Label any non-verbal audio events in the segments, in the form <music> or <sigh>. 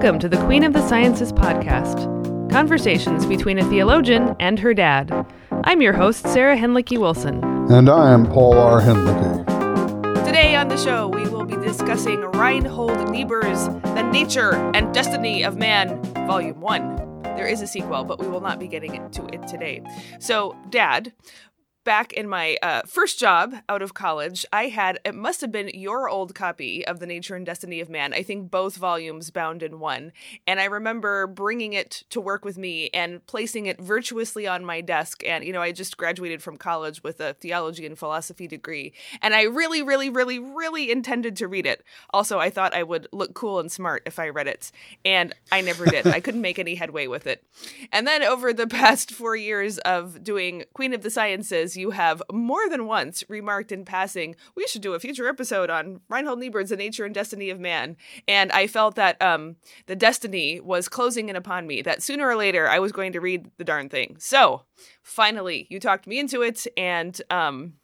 Welcome to the Queen of the Sciences podcast conversations between a theologian and her dad. I'm your host, Sarah Hinlicky Wilson. And I am Paul R. Hinlicky. Today on the show, we will be discussing Reinhold Niebuhr's The Nature and Destiny of Man, Volume 1. There is a sequel, but we will not be getting into it today. So, Dad, back in my uh, first job out of college, I had, it must have been your old copy of The Nature and Destiny of Man. I think both volumes bound in one. And I remember bringing it to work with me and placing it virtuously on my desk. And, you know, I just graduated from college with a theology and philosophy degree. And I really, really, really, really intended to read it. Also, I thought I would look cool and smart if I read it. And I never did. I couldn't make any headway with it. And then over the <laughs> past four years of doing Queen of the Sciences, you have more than once remarked in passing, we should do a future episode on Reinhold Niebuhr's The Nature and Destiny of Man. And I felt that um, the destiny was closing in upon me, that sooner or later I was going to read the darn thing. So finally, you talked me into it, and um,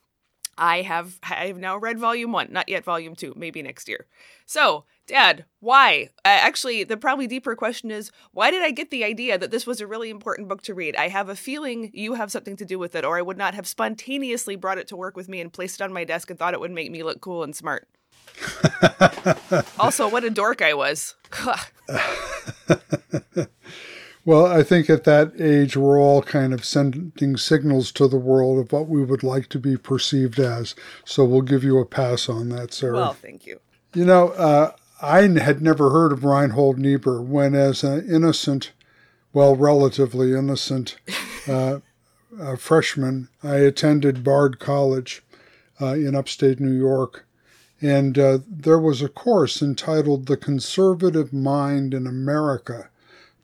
I have I have now read volume one, not yet volume two, maybe next year. So Dad, why? Uh, actually, the probably deeper question is why did I get the idea that this was a really important book to read? I have a feeling you have something to do with it, or I would not have spontaneously brought it to work with me and placed it on my desk and thought it would make me look cool and smart. <laughs> also, what a dork I was. <laughs> well, I think at that age, we're all kind of sending signals to the world of what we would like to be perceived as. So we'll give you a pass on that, Sarah. Well, thank you. You know, uh, I had never heard of Reinhold Niebuhr when, as an innocent, well, relatively innocent <laughs> uh, freshman, I attended Bard College uh, in upstate New York. And uh, there was a course entitled The Conservative Mind in America,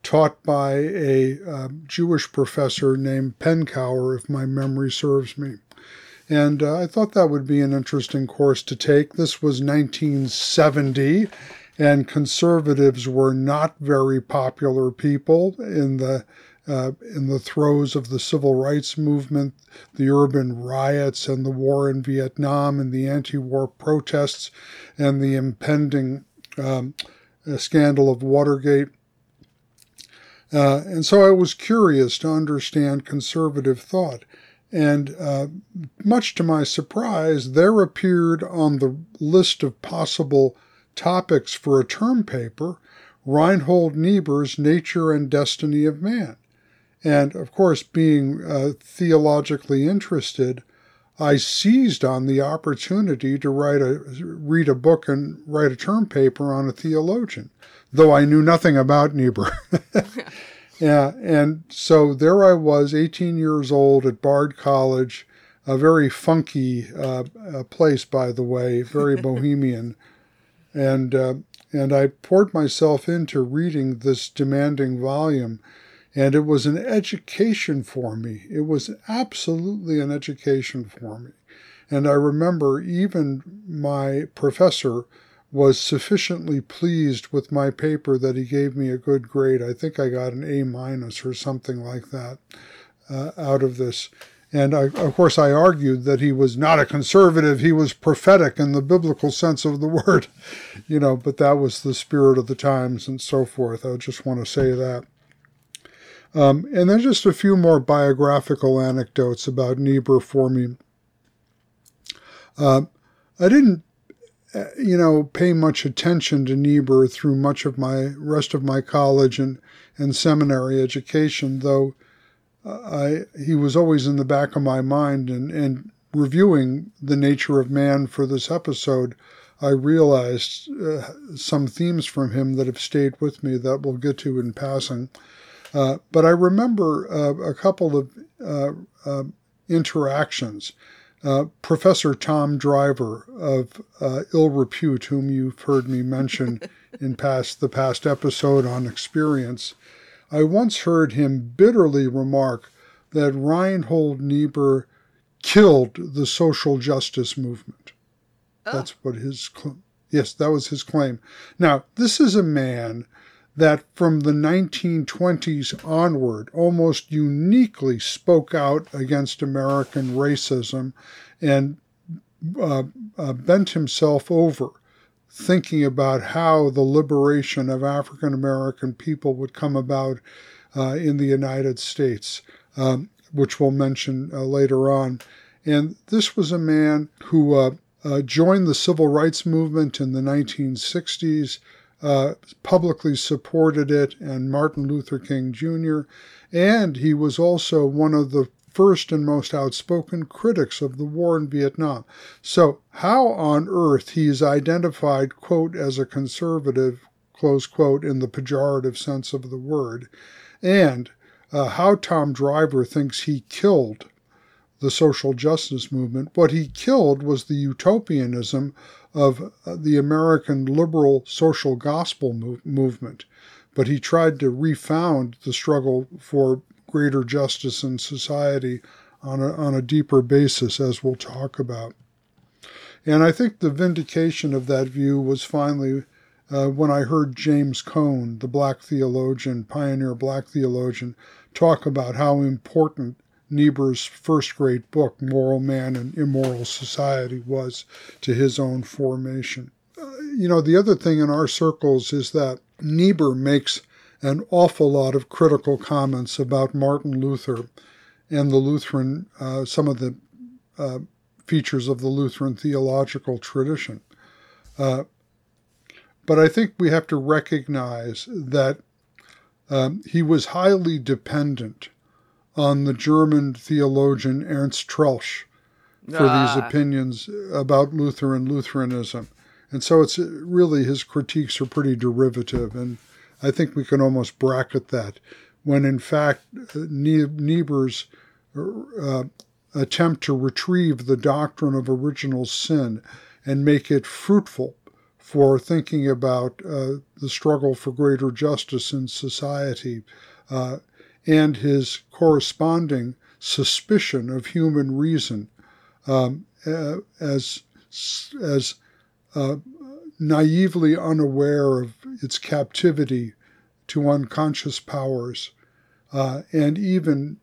taught by a uh, Jewish professor named Penkower, if my memory serves me. And uh, I thought that would be an interesting course to take. This was 1970, and conservatives were not very popular people in the uh, in the throes of the civil rights movement, the urban riots, and the war in Vietnam, and the anti-war protests, and the impending um, scandal of Watergate. Uh, and so I was curious to understand conservative thought. And uh, much to my surprise, there appeared on the list of possible topics for a term paper Reinhold Niebuhr's Nature and Destiny of Man. And of course, being uh, theologically interested, I seized on the opportunity to write a read a book and write a term paper on a theologian, though I knew nothing about Niebuhr. <laughs> Yeah, and so there I was, 18 years old at Bard College, a very funky uh, place, by the way, very <laughs> bohemian, and uh, and I poured myself into reading this demanding volume, and it was an education for me. It was absolutely an education for me, and I remember even my professor was sufficiently pleased with my paper that he gave me a good grade. I think I got an A minus or something like that uh, out of this. And I, of course, I argued that he was not a conservative; he was prophetic in the biblical sense of the <laughs> word, you know. But that was the spirit of the times and so forth. I just want to say that. Um, and then just a few more biographical anecdotes about Niebuhr for me. Uh, I didn't you know, pay much attention to Niebuhr through much of my rest of my college and, and seminary education, though uh, I he was always in the back of my mind and, and reviewing the nature of man for this episode, I realized uh, some themes from him that have stayed with me that we'll get to in passing. Uh, but I remember uh, a couple of uh, interactions uh, Professor Tom Driver of uh, ill repute, whom you've heard me mention <laughs> in past the past episode on experience, I once heard him bitterly remark that Reinhold Niebuhr killed the social justice movement. Oh. That's what his yes, that was his claim. Now, this is a man that from the 1920s onward almost uniquely spoke out against American racism and uh, uh, bent himself over thinking about how the liberation of African American people would come about uh, in the United States, um, which we'll mention uh, later on. And this was a man who uh, uh joined the civil rights movement in the 1960s, uh, publicly supported it, and Martin Luther King Jr. And he was also one of the first and most outspoken critics of the war in Vietnam. So, how on earth he is identified, quote, as a conservative, close quote, in the pejorative sense of the word, and uh, how Tom Driver thinks he killed the social justice movement. What he killed was the utopianism of uh, the American liberal social gospel move- movement. But he tried to refound the struggle for greater justice in society on a, on a deeper basis, as we'll talk about. And I think the vindication of that view was finally uh, when I heard James Cone, the black theologian, pioneer black theologian, talk about how important Niebuhr's first great book, Moral Man and Immoral Society, was to his own formation. Uh, you know, the other thing in our circles is that Niebuhr makes an awful lot of critical comments about Martin Luther and the Lutheran, uh, some of the uh, features of the Lutheran theological tradition. Uh, but I think we have to recognize that um, he was highly dependent on the German theologian Ernst Troeltsch for ah. these opinions about Luther and Lutheranism. And so it's really his critiques are pretty derivative and I think we can almost bracket that, when in fact Niebuhr's uh, attempt to retrieve the doctrine of original sin and make it fruitful for thinking about uh, the struggle for greater justice in society uh, and his corresponding suspicion of human reason um, as as uh, naively unaware of its captivity to unconscious powers, uh, and even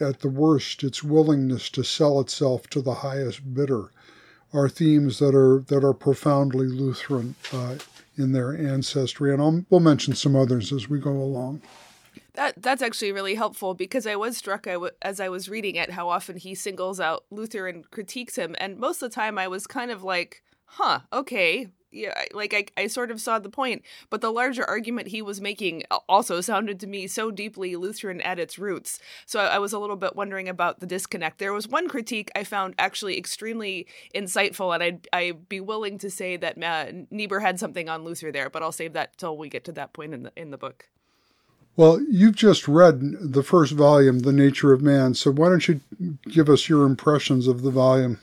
at the worst, its willingness to sell itself to the highest bidder, are themes that are that are profoundly Lutheran uh, in their ancestry, and I'll, we'll mention some others as we go along. That that's actually really helpful because I was struck I w- as I was reading it how often he singles out Luther and critiques him, and most of the time I was kind of like, "Huh, okay, yeah, like I, I sort of saw the point, but the larger argument he was making also sounded to me so deeply Lutheran at its roots. So I, I was a little bit wondering about the disconnect. There was one critique I found actually extremely insightful, and I'd, I'd be willing to say that uh, Niebuhr had something on Luther there, but I'll save that till we get to that point in the in the book. Well, you've just read the first volume, The Nature of Man. So why don't you give us your impressions of the volume?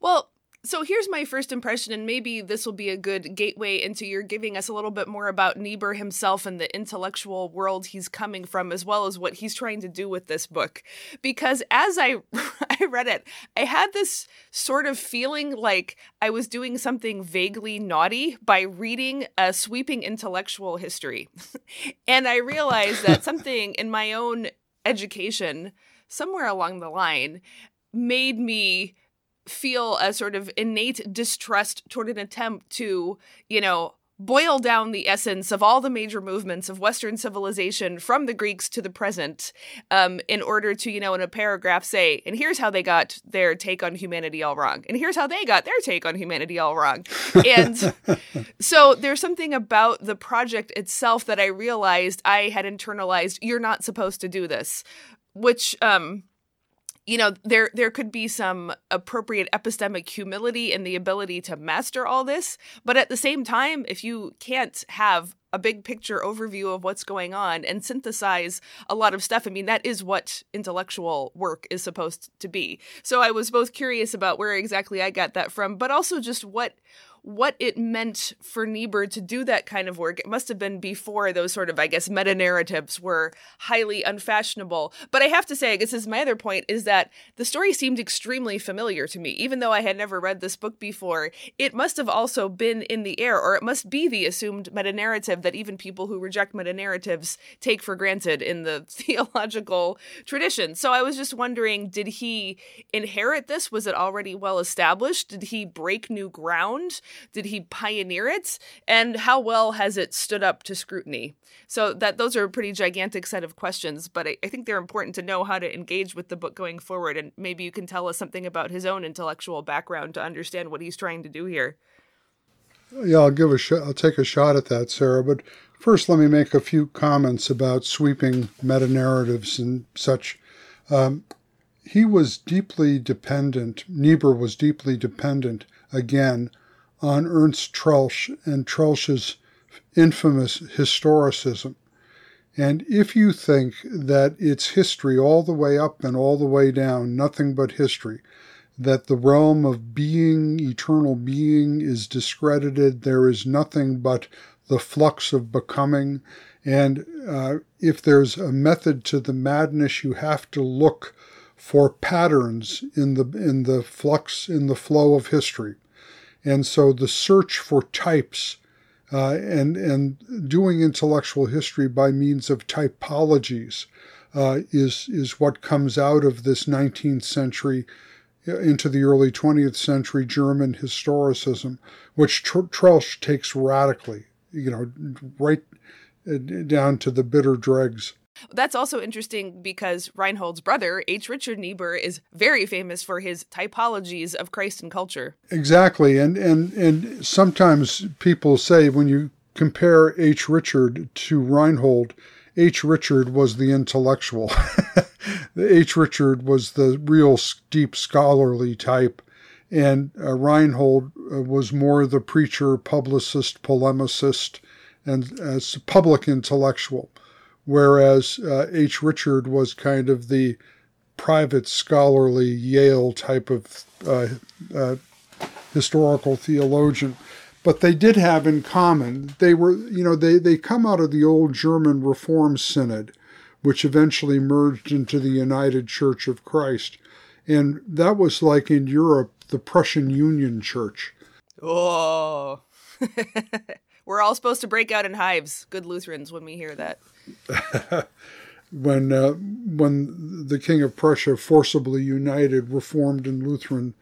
Well, so here's my first impression, and maybe this will be a good gateway into your giving us a little bit more about Niebuhr himself and the intellectual world he's coming from, as well as what he's trying to do with this book. Because as I <laughs> I read it, I had this sort of feeling like I was doing something vaguely naughty by reading a sweeping intellectual history, <laughs> and I realized that <laughs> something in my own education, somewhere along the line, made me feel a sort of innate distrust toward an attempt to, you know, boil down the essence of all the major movements of Western civilization from the Greeks to the present um, in order to, you know, in a paragraph say, and here's how they got their take on humanity all wrong, and here's how they got their take on humanity all wrong. <laughs> And so there's something about the project itself that I realized I had internalized, you're not supposed to do this, which, um, you know there there could be some appropriate epistemic humility in the ability to master all this. But at the same time if you can't have a big picture overview of what's going on and synthesize a lot of stuff i mean that is what intellectual work is supposed to be. So i was both curious about where exactly i got that from but also just what what it meant for Niebuhr to do that kind of work. It must have been before those sort of, I guess, meta narratives were highly unfashionable. But I have to say, I guess this is my other point, is that the story seemed extremely familiar to me. Even though I had never read this book before, it must have also been in the air, or it must be the assumed meta narrative that even people who reject meta narratives take for granted in the <laughs> theological tradition. So I was just wondering did he inherit this? Was it already well established? Did he break new ground? Did he pioneer it? And how well has it stood up to scrutiny? So that those are a pretty gigantic set of questions, but I, I think they're important to know how to engage with the book going forward. And maybe you can tell us something about his own intellectual background to understand what he's trying to do here. Yeah, I'll give a shot. I'll take a shot at that, Sarah. But first, let me make a few comments about sweeping meta narratives and such. Um, he was deeply dependent. Niebuhr was deeply dependent again on Ernst Troeltsch and Troeltsch's infamous historicism. And if you think that it's history all the way up and all the way down, nothing but history, that the realm of being, eternal being, is discredited, there is nothing but the flux of becoming. And uh, if there's a method to the madness, you have to look for patterns in the in the flux in the flow of history. And so the search for types uh, and and doing intellectual history by means of typologies uh, is is what comes out of this 19th century uh, into the early 20th century German historicism, which Troeltsch takes radically, you know, right uh, down to the bitter dregs. That's also interesting because Reinhold's brother, H. Richard Niebuhr, is very famous for his typologies of Christ and culture. Exactly. And and and sometimes people say when you compare H. Richard to Reinhold, H. Richard was the intellectual. <laughs> H. Richard was the real deep scholarly type, and uh, Reinhold uh, was more the preacher, publicist, polemicist, and as public intellectual whereas uh, H. Richard was kind of the private scholarly Yale type of uh, uh, historical theologian. But they did have in common, they were, you know, they, they come out of the old German Reform Synod, which eventually merged into the United Church of Christ. And that was like in Europe, the Prussian Union Church. Oh. <laughs> We're all supposed to break out in hives, good Lutherans, when we hear that. <laughs> when uh, when the King of Prussia forcibly united Reformed and Lutheran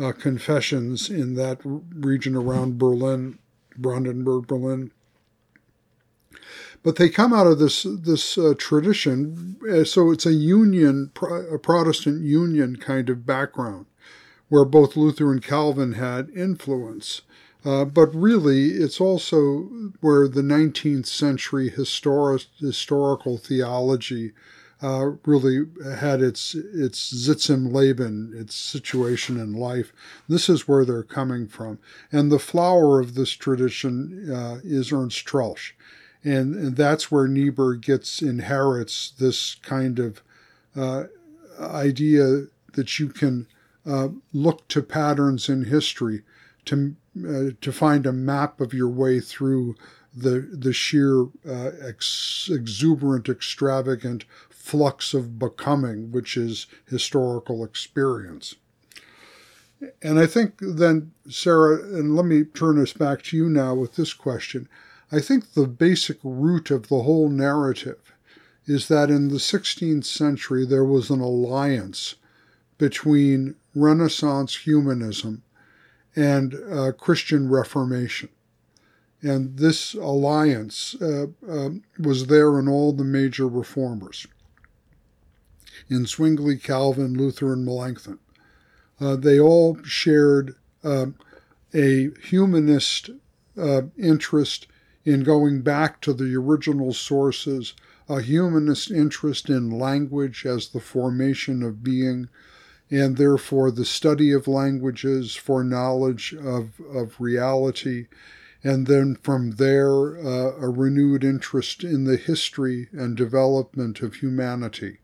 uh, confessions in that region around Berlin, Brandenburg, Berlin. But they come out of this this uh, tradition, uh, so it's a union, a Protestant union kind of background, where both Luther and Calvin had influence. Uh, but really, it's also where the 19th century historic, historical theology uh, really had its its Sitz im Leben, its situation in life. This is where they're coming from, and the flower of this tradition uh, is Ernst Troeltsch, and, and that's where Niebuhr gets inherits this kind of uh, idea that you can uh, look to patterns in history to uh, to find a map of your way through the the sheer uh, ex- exuberant, extravagant flux of becoming, which is historical experience. And I think then, Sarah, and let me turn us back to you now with this question. I think the basic root of the whole narrative is that in the 16th century there was an alliance between Renaissance humanism and uh, Christian Reformation. And this alliance uh, uh, was there in all the major reformers in Zwingli, Calvin, Luther, and Melanchthon. Uh, they all shared uh, a humanist uh, interest in going back to the original sources, a humanist interest in language as the formation of being, and therefore the study of languages for knowledge of, of reality. And then from there, uh, a renewed interest in the history and development of humanity.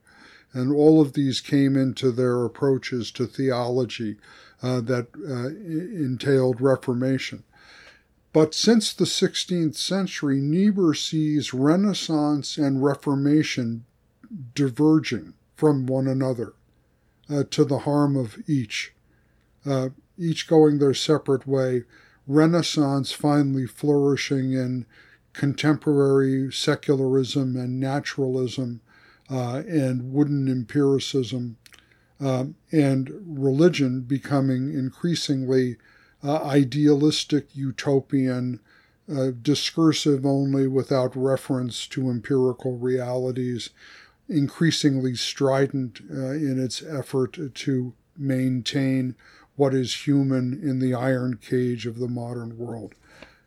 And all of these came into their approaches to theology uh, that uh, entailed Reformation. But since the 16th century, Niebuhr sees Renaissance and Reformation diverging from one another uh, to the harm of each, uh, each going their separate way. Renaissance finally flourishing in contemporary secularism and naturalism uh, and wooden empiricism, um, and religion becoming increasingly uh, idealistic utopian, uh, discursive only without reference to empirical realities, increasingly strident uh, in its effort to maintain what is human in the iron cage of the modern world.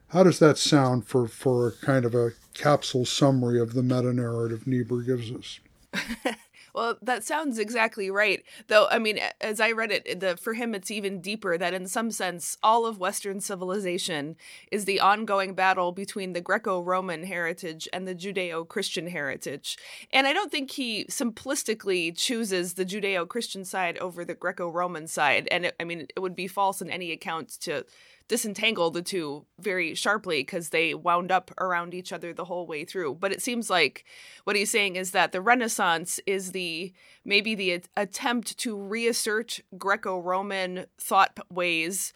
How does that sound for, for a kind of a capsule summary of the meta narrative Niebuhr gives us? <laughs> Well, that sounds exactly right. Though, I mean, as I read it, the for him it's even deeper that in some sense all of Western civilization is the ongoing battle between the Greco-Roman heritage and the Judeo-Christian heritage. And I don't think he simplistically chooses the Judeo-Christian side over the Greco-Roman side. And it, I mean, it would be false in any account to disentangle the two very sharply because they wound up around each other the whole way through. But it seems like what he's saying is that the Renaissance is the maybe the attempt to reassert Greco-Roman thought ways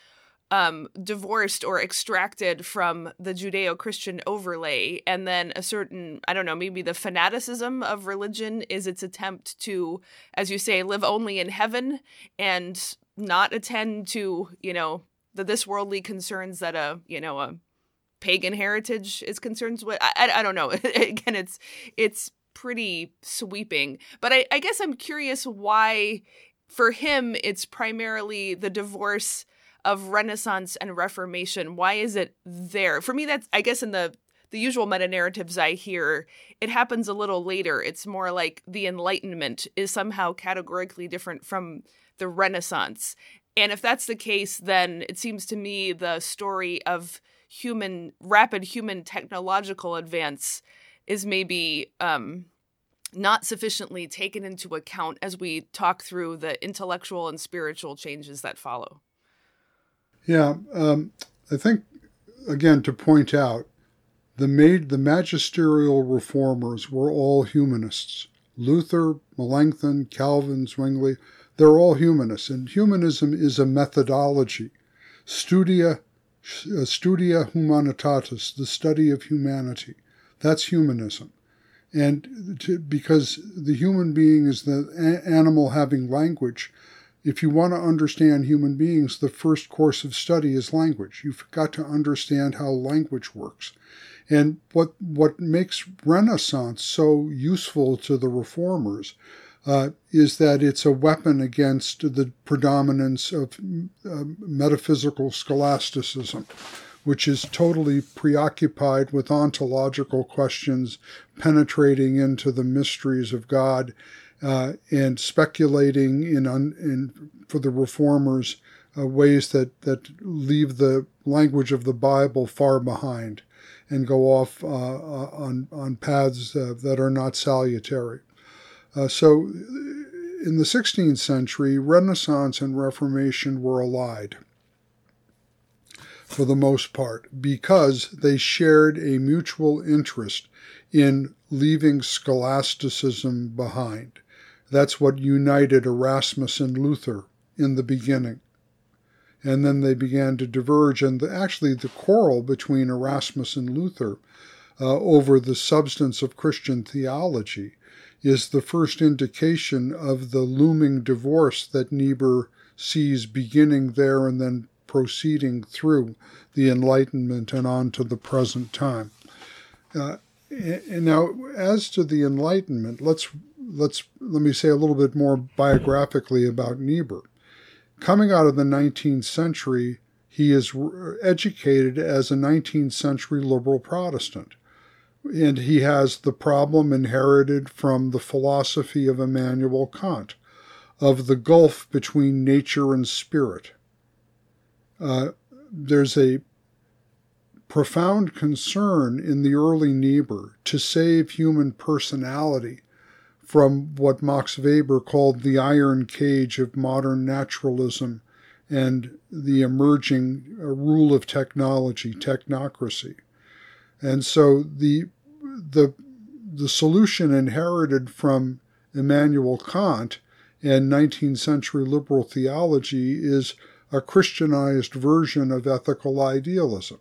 um, divorced or extracted from the Judeo Christian overlay. And then a certain, I don't know, maybe the fanaticism of religion is its attempt to, as you say, live only in heaven and not attend to, you know, the this worldly concerns that a you know a pagan heritage is concerned with. I, I, I don't know. <laughs> Again, it's it's pretty sweeping, but I, I guess I'm curious why for him it's primarily the divorce of Renaissance and Reformation. Why is it there? For me, that's I guess in the the usual meta narratives I hear, it happens a little later. It's more like the Enlightenment is somehow categorically different from the Renaissance. And if that's the case, then it seems to me the story of human rapid human technological advance is maybe um, not sufficiently taken into account as we talk through the intellectual and spiritual changes that follow. Yeah, um, I think again to point out the made the magisterial reformers were all humanists. Luther, Melanchthon, Calvin, Zwingli, they're all humanists, and humanism is a methodology. Studia, uh, studia humanitatis, the study of humanity. That's humanism. And to, because the human being is the animal having language, if you want to understand human beings, the first course of study is language. You've got to understand how language works. And what what makes Renaissance so useful to the reformers uh, is that it's a weapon against the predominance of uh, metaphysical scholasticism, which is totally preoccupied with ontological questions, penetrating into the mysteries of God, uh, and speculating in, un, in for the reformers uh, ways that, that leave the language of the Bible far behind and go off uh, on, on paths that are not salutary. Uh, so, in the 16th century, Renaissance and Reformation were allied for the most part because they shared a mutual interest in leaving scholasticism behind. That's what united Erasmus and Luther in the beginning. And then they began to diverge, and the, actually, the quarrel between Erasmus and Luther uh, over the substance of Christian theology is the first indication of the looming divorce that Niebuhr sees beginning there and then proceeding through the Enlightenment and on to the present time. Uh, and now, as to the Enlightenment, let's let's let me say a little bit more biographically about Niebuhr. Coming out of the 19th century, he is educated as a 19th century liberal Protestant and he has the problem inherited from the philosophy of Immanuel Kant of the gulf between nature and spirit. Uh, there's a profound concern in the early Niebuhr to save human personality from what Max Weber called the iron cage of modern naturalism and the emerging uh, rule of technology, technocracy. And so the the the solution inherited from Immanuel Kant and 19th century liberal theology is a Christianized version of ethical idealism.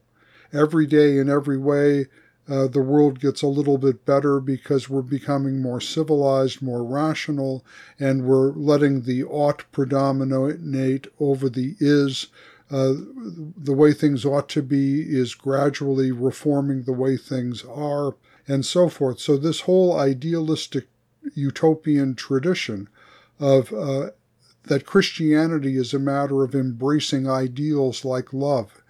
Every day, in every way, uh, the world gets a little bit better because we're becoming more civilized, more rational, and we're letting the ought predominate over the is. uh, the way things ought to be is gradually reforming the way things are, and so forth. So, this whole idealistic utopian tradition of uh, that Christianity is a matter of embracing ideals like love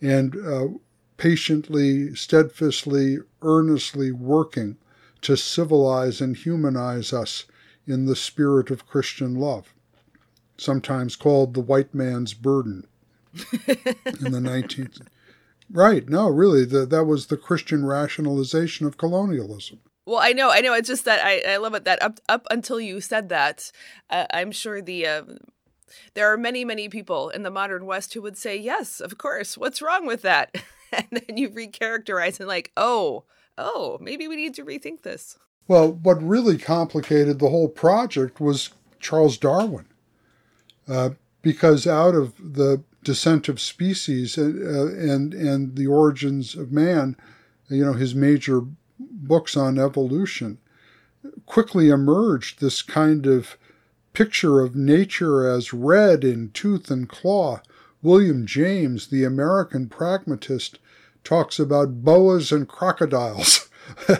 and uh, patiently, steadfastly, earnestly working to civilize and humanize us in the spirit of Christian love, sometimes called the white man's burden <laughs> in the 19th. Right, no, really, the, that was the Christian rationalization of colonialism. Well, I know, I know. It's just that I, I love it that up up until you said that, uh, I'm sure the uh, there are many many people in the modern West who would say yes, of course. What's wrong with that? <laughs> and then you recharacterize and like, oh, oh, maybe we need to rethink this. Well, what really complicated the whole project was Charles Darwin, uh, because out of the descent of species uh, and and the origins of man, you know, his major books on evolution, quickly emerged this kind of picture of nature as red in tooth and claw. William James, the American pragmatist, talks about boas and crocodiles.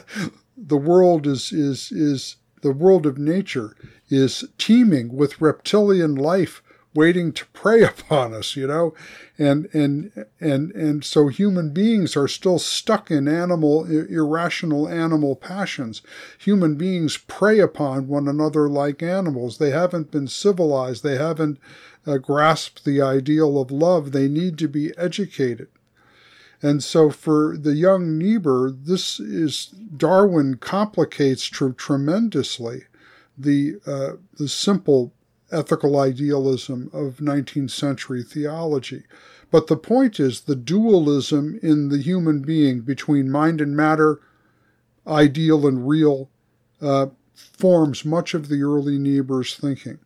<laughs> the world is, is, is the world of nature is teeming with reptilian life waiting to prey <laughs> upon us, you know, and and and and so human beings are still stuck in animal irrational animal passions. Human beings prey upon one another like animals. They haven't been civilized. They haven't uh, grasped the ideal of love. They need to be educated. And so for the young Niebuhr, this is Darwin complicates tr- tremendously the uh, the simple ethical idealism of 19th century theology. But the point is the dualism in the human being between mind and matter, ideal and real, uh, forms much of the early Niebuhr's thinking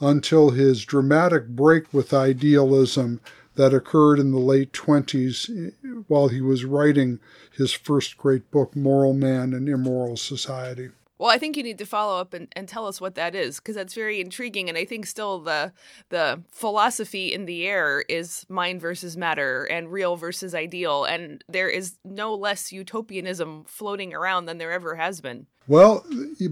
until his dramatic break with idealism that occurred in the late 20s while he was writing his first great book, Moral Man and Immoral Society. Well, I think you need to follow up and, and tell us what that is because that's very intriguing. And I think still the the philosophy in the air is mind versus matter and real versus ideal, and there is no less utopianism floating around than there ever has been. Well,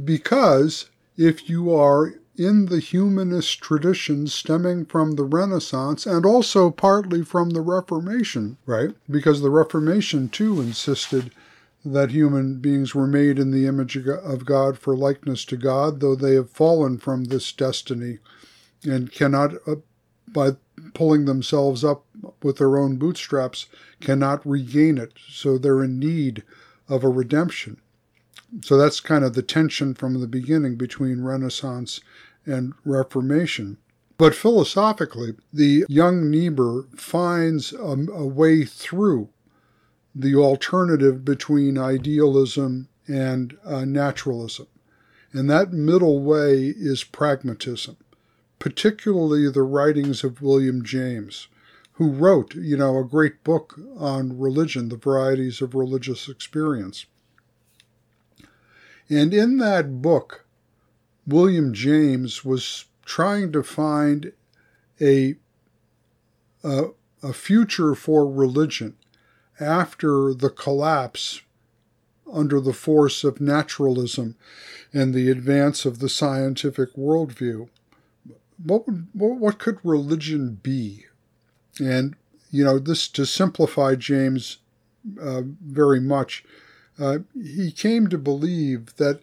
because if you are in the humanist tradition stemming from the Renaissance and also partly from the Reformation, right? Because the Reformation too insisted that human beings were made in the image of God for likeness to God, though they have fallen from this destiny and cannot, uh, by pulling themselves up with their own bootstraps, cannot regain it. So they're in need of a redemption. So that's kind of the tension from the beginning between Renaissance and Reformation. But philosophically, the young Niebuhr finds a, a way through the alternative between idealism and uh, naturalism. And that middle way is pragmatism, particularly the writings of William James, who wrote, you know, a great book on religion, the varieties of religious experience. And in that book, William James was trying to find a, a, a future for religion after the collapse under the force of naturalism and the advance of the scientific worldview. What, would, what could religion be? And, you know, this to simplify James uh, very much, uh, he came to believe that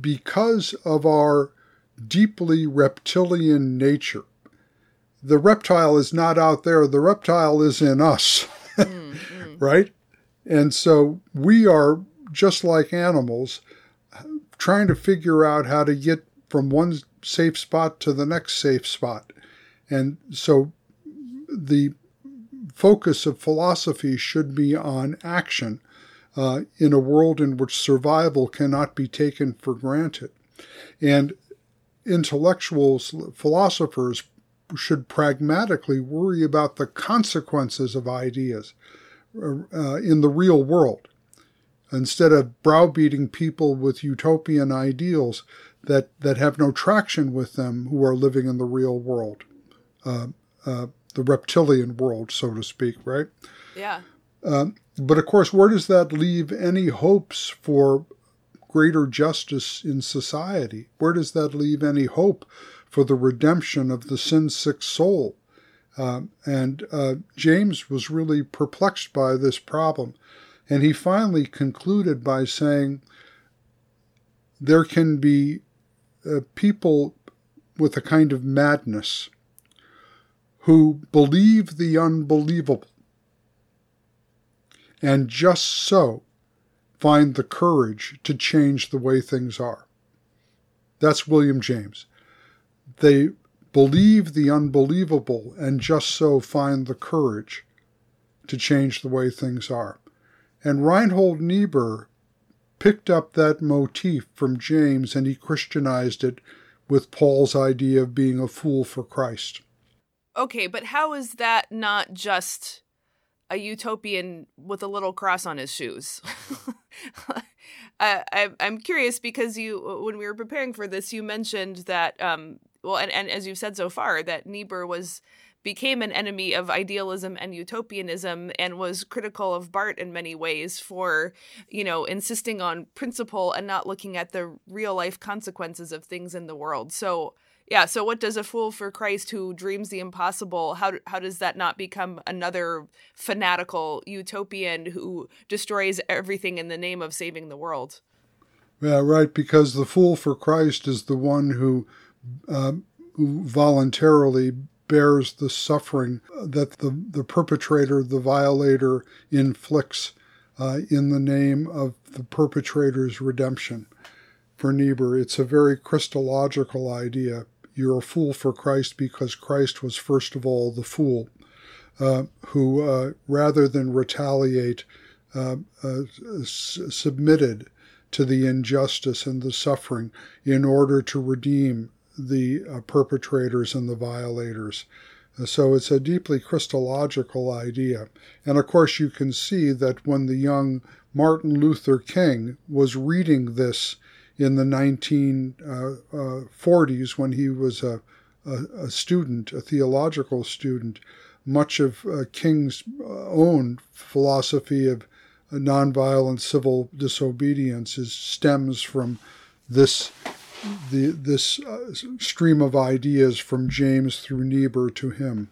because of our deeply reptilian nature, the reptile is not out there, the reptile is in us. <laughs> mm, right? And so we are just like animals trying to figure out how to get from one safe spot to the next safe spot. And so the focus of philosophy should be on action uh, in a world in which survival cannot be taken for granted. And intellectuals, philosophers should pragmatically worry about the consequences of ideas uh, in the real world instead of browbeating people with utopian ideals that, that have no traction with them who are living in the real world. Uh, uh, the reptilian world, so to speak, right? Yeah. Um, but of course, where does that leave any hopes for greater justice in society? Where does that leave any hope for the redemption of the sin sick soul? Um, and uh, James was really perplexed by this problem. And he finally concluded by saying, There can be uh, people with a kind of madness who believe the unbelievable and just so find the courage to change the way things are. That's William James. They believe the unbelievable and just so find the courage to change the way things are. And Reinhold Niebuhr picked up that motif from James and he Christianized it with Paul's idea of being a fool for Christ. Okay, but how is that not just a utopian with a little cross on his shoes? <laughs> I, I'm curious because you, when we were preparing for this, you mentioned that, um, well, and, and as you've said so far, that Niebuhr was became an enemy of idealism and utopianism and was critical of Barth in many ways for, you know, insisting on principle and not looking at the real life consequences of things in the world. So, yeah, so what does a fool for Christ who dreams the impossible, how how does that not become another fanatical utopian who destroys everything in the name of saving the world? Yeah, right, because the fool for Christ is the one who uh, who voluntarily bears the suffering that the, the perpetrator, the violator, inflicts uh, in the name of the perpetrator's redemption. For Niebuhr, it's a very Christological idea. You're a fool for Christ because Christ was first of all the fool, uh, who, uh, rather than retaliate, uh, uh, s- submitted to the injustice and the suffering in order to redeem the uh, perpetrators and the violators. Uh, so it's a deeply Christological idea. And of course, you can see that when the young Martin Luther King was reading this in the 1940s, uh, when he was a, a, a, student, a theological student, much of uh, King's uh, own philosophy of nonviolent civil disobedience is, stems from this the this uh, stream of ideas from James through Niebuhr to him.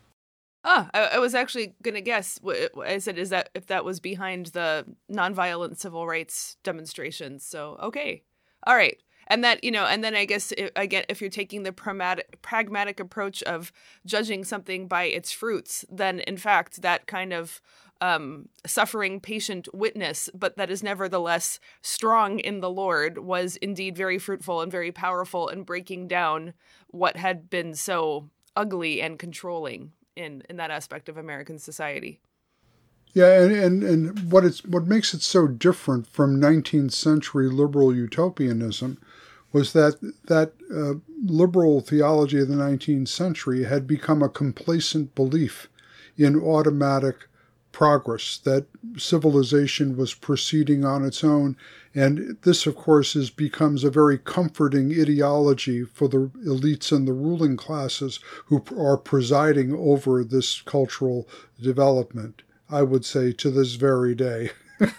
Ah, I, I was actually going to guess. I said, is that if that was behind the nonviolent civil rights demonstrations? So okay, all right, and that you know, and then I guess it, again, if you're taking the pragmatic pragmatic approach of judging something by its fruits, then in fact that kind of um, suffering patient witness, but that is nevertheless strong in the Lord, was indeed very fruitful and very powerful in breaking down what had been so ugly and controlling in in that aspect of American society. Yeah, and, and, and what it's what makes it so different from 19th century liberal utopianism was that that uh, liberal theology of the 19th century had become a complacent belief in automatic progress, that civilization was proceeding on its own. And this, of course, is, becomes a very comforting ideology for the elites and the ruling classes who are presiding over this cultural development, I would say, to this very day. <laughs>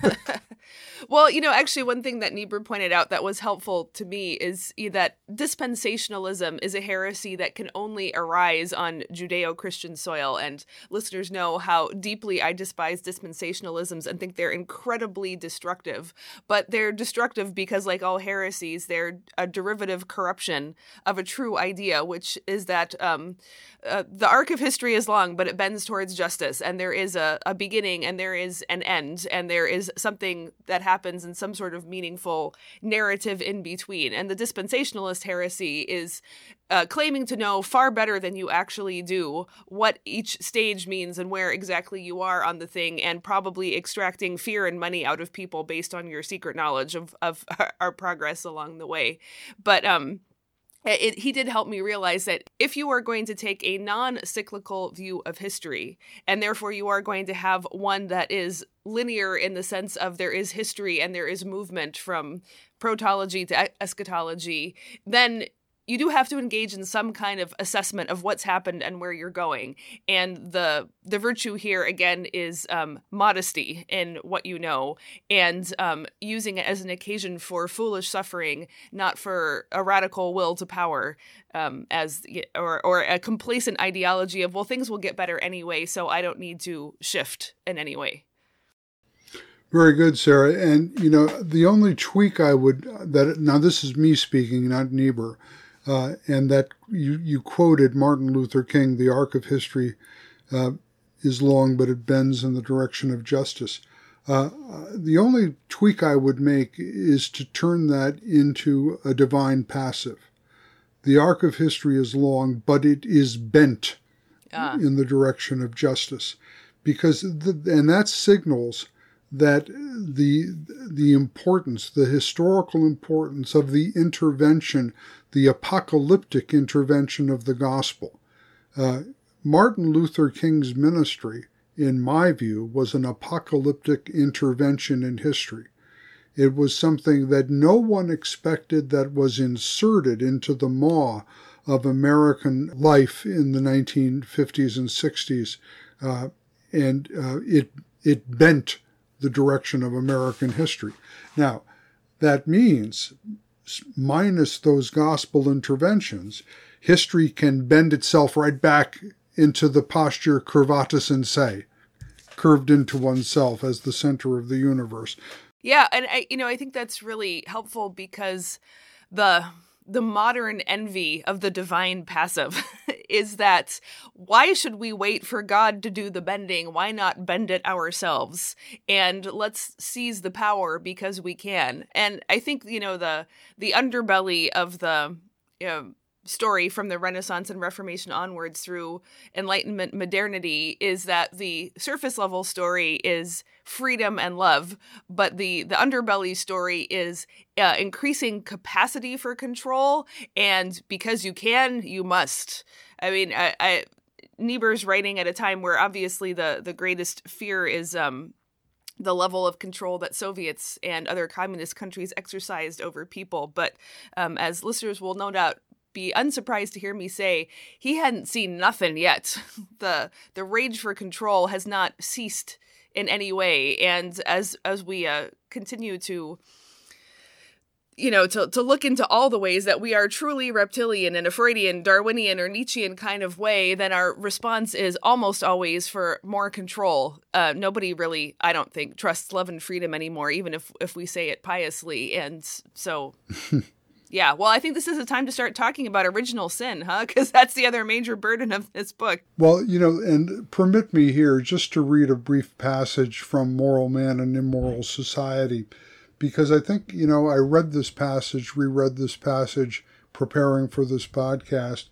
Well, you know, actually, one thing that Niebuhr pointed out that was helpful to me is that dispensationalism is a heresy that can only arise on Judeo Christian soil. And listeners know how deeply I despise dispensationalisms and think they're incredibly destructive. But they're destructive because, like all heresies, they're a derivative corruption of a true idea, which is that um, uh, the arc of history is long, but it bends towards justice. And there is a, a beginning and there is an end, and there is something that happens in some sort of meaningful narrative in between. And the dispensationalist heresy is uh, claiming to know far better than you actually do what each stage means and where exactly you are on the thing, and probably extracting fear and money out of people based on your secret knowledge of, of <laughs> our progress along the way. But, um, it, he did help me realize that if you are going to take a non cyclical view of history, and therefore you are going to have one that is linear in the sense of there is history and there is movement from protology to eschatology, then you do have to engage in some kind of assessment of what's happened and where you're going. And the the virtue here again is um, modesty in what you know, and um, using it as an occasion for foolish suffering, not for a radical will to power, um, as or or a complacent ideology of well things will get better anyway, so I don't need to shift in any way. Very good, Sarah. And you know, the only tweak I would that now this is me speaking, not Niebuhr uh, and that you, you quoted Martin Luther King, the arc of history uh, is long, but it bends in the direction of justice. Uh, the only tweak I would make is to turn that into a divine passive. The arc of history is long, but it is bent ah. in the direction of justice, because the, and that signals that the the importance, the historical importance of the intervention the apocalyptic intervention of the gospel. Uh, Martin Luther King's ministry, in my view, was an apocalyptic intervention in history. It was something that no one expected that was inserted into the maw of American life in the 1950s and 60s, uh, and uh, it it bent the direction of American history. Now, that means minus those gospel interventions, history can bend itself right back into the posture curvatus in se, curved into oneself as the center of the universe. Yeah, and I, you know, I think that's really helpful because the the modern envy of the divine passive <laughs> is that why should we wait for God to do the bending? Why not bend it ourselves? And let's seize the power because we can. And I think, you know, the the underbelly of the you know, story from the Renaissance and Reformation onwards through Enlightenment modernity is that the surface level story is freedom and love, but the the underbelly story is uh, increasing capacity for control, and because you can, you must. I mean, I, I Niebuhr's writing at a time where obviously the the greatest fear is um the level of control that Soviets and other communist countries exercised over people. But um, as listeners will no doubt be unsurprised to hear me say he hadn't seen nothing yet. <laughs> the The rage for control has not ceased in any way, and as as we uh, continue to you know, to, to look into all the ways that we are truly reptilian in a Freudian, Darwinian, or Nietzschean kind of way, then our response is almost always for more control. Uh, nobody really, I don't think, trusts love and freedom anymore, even if if we say it piously. And so <laughs> Yeah, well, I think this is a time to start talking about original sin, huh? <laughs> Because that's the other major burden of this book. Well, you know, and permit me here just to read a brief passage from Moral Man and Immoral Society, because I think, you know, I read this passage, reread this passage preparing for this podcast,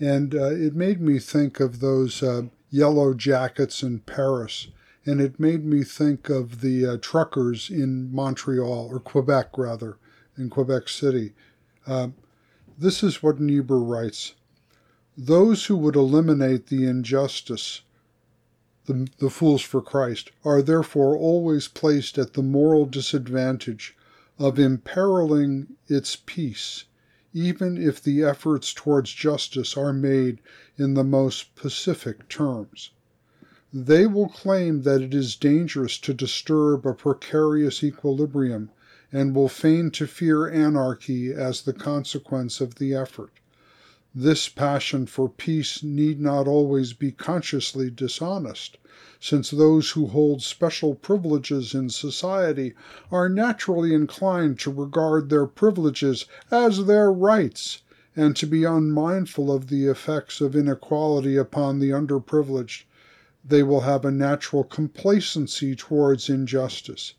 and uh, it made me think of those uh, yellow jackets in Paris. And it made me think of the uh, truckers in Montreal, or Quebec rather, in Quebec City uh, this is what Niebuhr writes Those who would eliminate the injustice, the, the fools for Christ, are therefore always placed at the moral disadvantage of imperiling its peace, even if the efforts towards justice are made in the most pacific terms. They will claim that it is dangerous to disturb a precarious equilibrium and will feign to fear anarchy as the consequence of the effort. This passion for peace need not always be consciously dishonest, since those who hold special privileges in society are naturally inclined to regard their privileges as their rights and to be unmindful of the effects of inequality upon the underprivileged. They will have a natural complacency towards injustice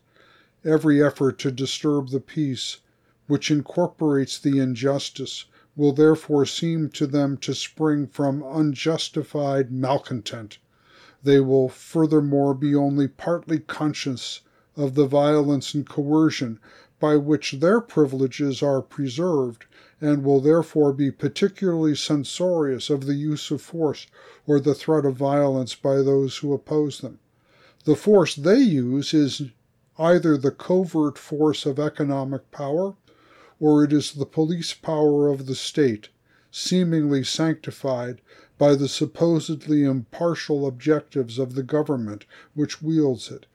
Every effort to disturb the peace, which incorporates the injustice, will therefore seem to them to spring from unjustified malcontent. They will furthermore be only partly conscious of the violence and coercion by which their privileges are preserved, and will therefore be particularly censorious of the use of force or the threat of violence by those who oppose them. The force they use is either the covert force of economic power or it is the police power of the state, seemingly sanctified by the supposedly impartial objectives of the government which wields it,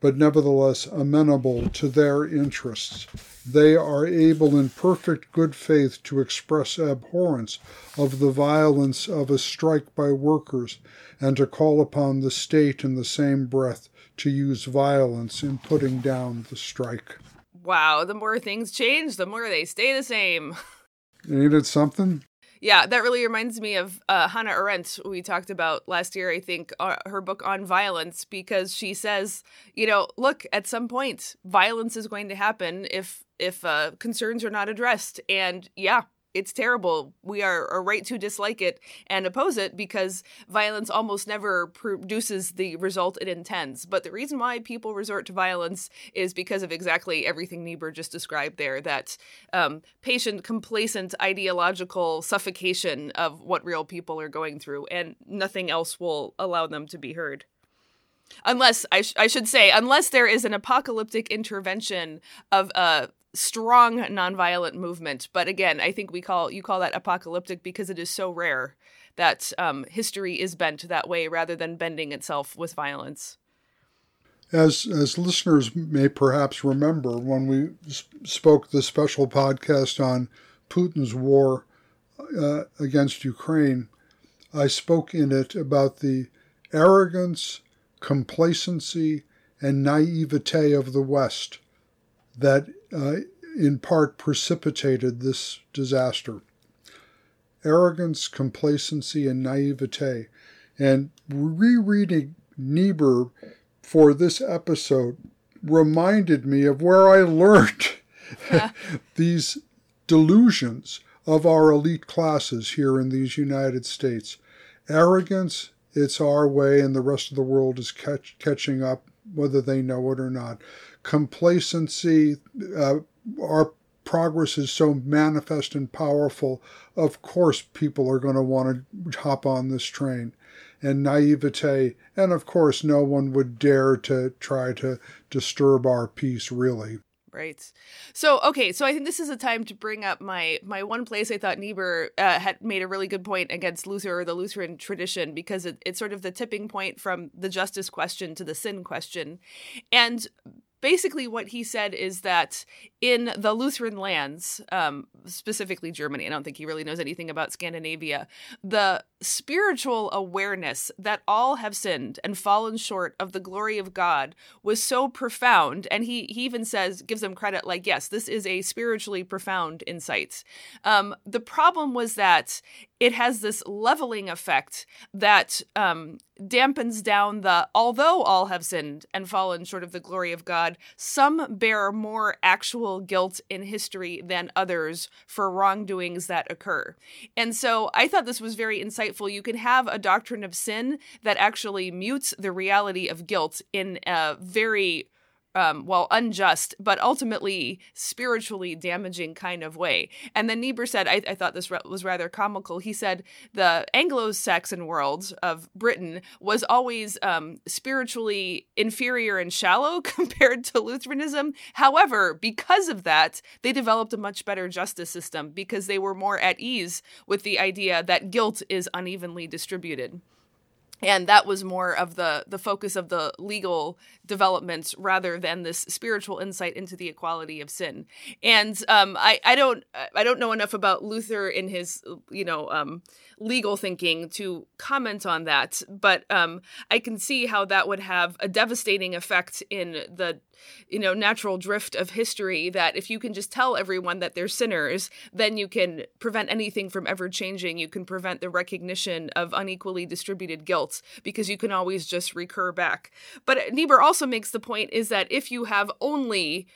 but nevertheless amenable to their interests. They are able in perfect good faith to express abhorrence of the violence of a strike by workers and to call upon the state in the same breath to use violence in putting down the strike. Wow, the more things change, the more they stay the same. <laughs> Ain't it something? Yeah, that really reminds me of uh, Hannah Arendt, we talked about last year, I think, uh, her book on violence, because she says, you know, look, at some point, violence is going to happen if if uh, concerns are not addressed. And yeah, it's terrible. We are, right to dislike it and oppose it because violence almost never produces the result it intends. But the reason why people resort to violence is because of exactly everything Niebuhr just described there that um, patient, complacent, ideological suffocation of what real people are going through, and nothing else will allow them to be heard unless I, sh- I, should say unless there is an apocalyptic intervention of a strong nonviolent movement. But again, I think we call you call that apocalyptic because it is so rare that um, history is bent that way rather than bending itself with violence. As as listeners may perhaps remember, when we spoke the special podcast on Putin's war uh, against Ukraine, I spoke in it about the arrogance, complacency, and naivete of the West that uh, in part precipitated this disaster. Arrogance, complacency, and naivete. And rereading Niebuhr for this episode reminded me of where I learned <laughs> these delusions of our elite classes here in these United States. Arrogance, it's our way, and the rest of the world is catch, catching up, whether they know it or not complacency, uh, our progress is so manifest and powerful, of course people are going to want to hop on this train. And naivete, and of course no one would dare to try to disturb our peace, really. Right. So okay, so I think this is a time to bring up my my one place I thought Niebuhr uh, had made a really good point against Luther or the Lutheran tradition because it, it's sort of the tipping point from the justice question to the sin question, and basically what he said is that in the Lutheran lands, um, specifically Germany, I don't think he really knows anything about Scandinavia, the spiritual awareness that all have sinned and fallen short of the glory of God was so profound. And he, he even says, gives them credit, like, yes, this is a spiritually profound insight. Um, the problem was that it has this leveling effect that um, dampens down the although all have sinned and fallen short of the glory of God, some bear more actual guilt in history than others for wrongdoings that occur. And so I thought this was very insightful. You can have a doctrine of sin that actually mutes the reality of guilt in a very um, well, unjust, but ultimately spiritually damaging kind of way. And then Niebuhr said, I, I thought this re- was rather comical. He said the Anglo Saxon world of Britain was always um, spiritually inferior and shallow <laughs> compared to Lutheranism. However, because of that, they developed a much better justice system because they were more at ease with the idea that guilt is unevenly distributed and that was more of the the focus of the legal developments rather than this spiritual insight into the equality of sin. And um, I, I don't i don't know enough about luther in his you know um, legal thinking to comment on that but um, i can see how that would have a devastating effect in the you know natural drift of history that if you can just tell everyone that they're sinners then you can prevent anything from ever changing. You can prevent the recognition of unequally distributed guilt because you can always just recur back. But niebuhr also makes the point is that if you have only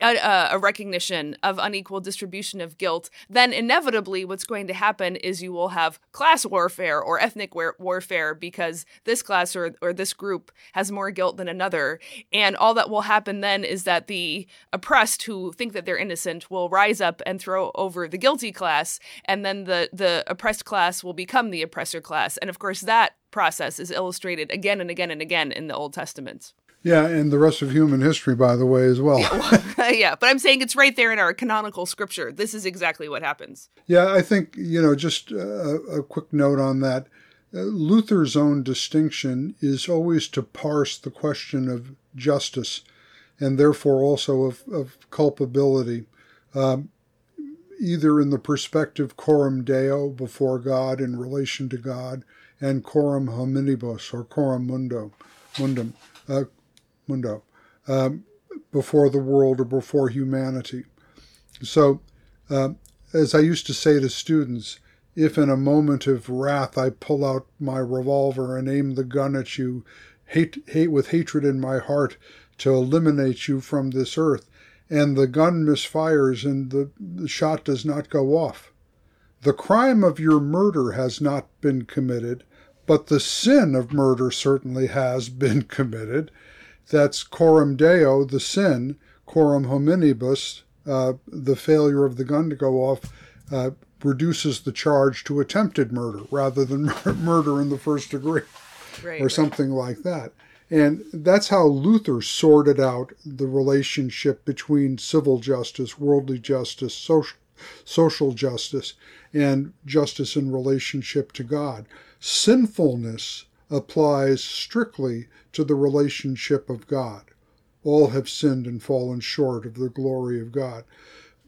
a, a, recognition of unequal distribution of guilt, then inevitably what's going to happen is you will have class warfare or ethnic war- warfare because this class or, or this group has more guilt than another. And all that will happen then is that the oppressed who think that they're innocent will rise up and throw over the guilty class, and then the, the oppressed class will become the oppressor class. And of course, that process is illustrated again and again and again in the Old Testament. Yeah, and the rest of human history, by the way, as well. <laughs> Yeah, but I'm saying it's right there in our canonical scripture. This is exactly what happens. Yeah, I think, you know, just a, a quick note on that. Uh, Luther's own distinction is always to parse the question of justice and therefore also of, of culpability, um, either in the perspective coram deo before God in relation to God and coram hominibus or coram mundo, mundum, uh, mundo, um, before the world or before humanity. So, uh, as I used to say to students, if in a moment of wrath I pull out my revolver and aim the gun at you, hate, hate with hatred in my heart to eliminate you from this earth, and the gun misfires and the, the shot does not go off. The crime of your murder has not been committed, but the sin of murder certainly has been <laughs> committed. That's coram deo, the sin, coram hominibus, uh, the failure of the gun to go off, uh, reduces the charge to attempted murder rather than <laughs> murder in the first degree Right. or right. something like that. And that's how Luther sorted out the relationship between civil justice, worldly justice, social, social justice, and justice in relationship to God. Sinfulness applies strictly to the relationship of God. All have sinned and fallen short of the glory of God.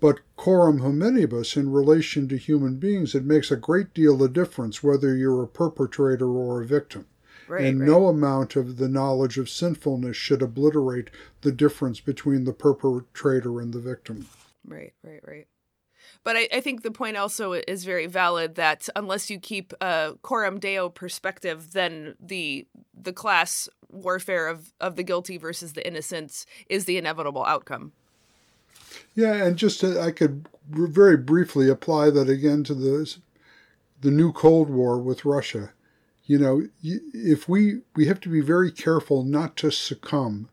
But coram hominibus, in relation to human beings, it makes a great deal of difference whether you're a perpetrator or a victim Right, and right. no amount of the knowledge of sinfulness should obliterate the difference between the perpetrator and the victim. Right, right, right. But I, I think the point also is very valid that unless you keep a coram deo perspective, then the the class warfare of, of the guilty versus the innocent is the inevitable outcome. Yeah, and just to, I could very briefly apply that again to the the new Cold War with Russia. You know, if we we have to be very careful not to succumb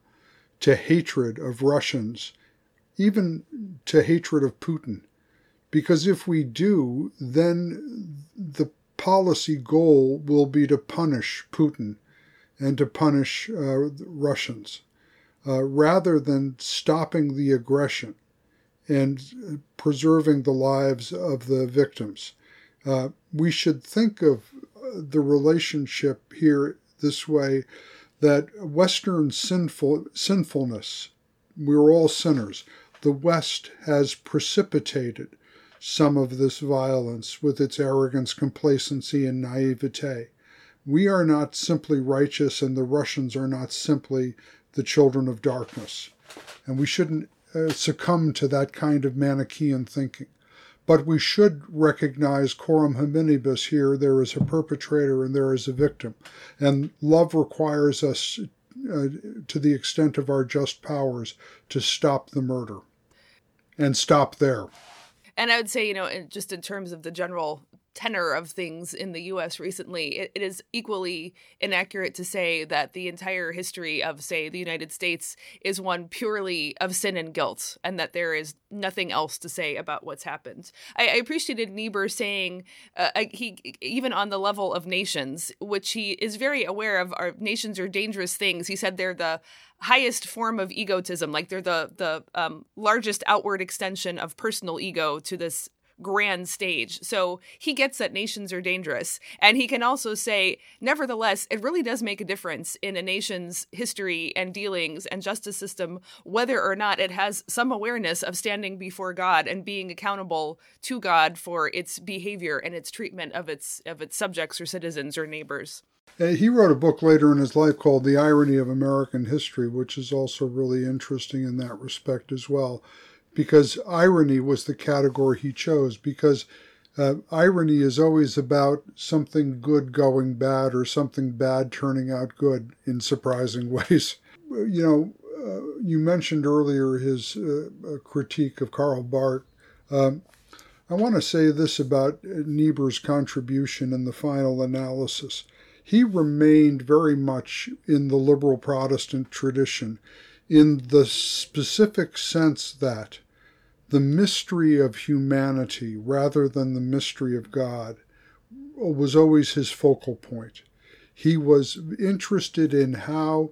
to hatred of Russians, even to hatred of Putin, because if we do, then the policy goal will be to punish Putin and to punish uh, Russians, uh, rather than stopping the aggression and preserving the lives of the victims. Uh, we should think of the relationship here this way that Western sinful, sinfulness, we're all sinners. The West has precipitated some of this violence with its arrogance, complacency, and naivete. We are not simply righteous, and the Russians are not simply the children of darkness. And we shouldn't uh, succumb to that kind of Manichaean thinking. But we should recognize coram hominibus here. There is a perpetrator and there is a victim. And love requires us, uh, to the extent of our just powers, to stop the murder and stop there. And I would say, you know, just in terms of the general tenor of things in the US recently, it, it is equally inaccurate to say that the entire history of, say, the United States is one purely of sin and guilt, and that there is nothing else to say about what's happened. I, I appreciated Niebuhr saying, uh, he even on the level of nations, which he is very aware of, our nations are dangerous things. He said they're the highest form of egotism like they're the the um, largest outward extension of personal ego to this grand stage. So he gets that nations are dangerous. And he can also say, nevertheless, it really does make a difference in a nation's history and dealings and justice system whether or not it has some awareness of standing before God and being accountable to God for its behavior and its treatment of its of its subjects or citizens or neighbors. Uh, He wrote a book later in his life called The Irony of American History, which is also really interesting in that respect as well, because irony was the category he chose, because uh, irony is always about something good going bad or something bad turning out good in surprising <laughs> ways. You know, uh, you mentioned earlier his uh, critique of Karl Barth. Um, I want to say this about Niebuhr's contribution in the final analysis he remained very much in the liberal Protestant tradition in the specific sense that the mystery of humanity rather than the mystery of God was always his focal point. He was interested in how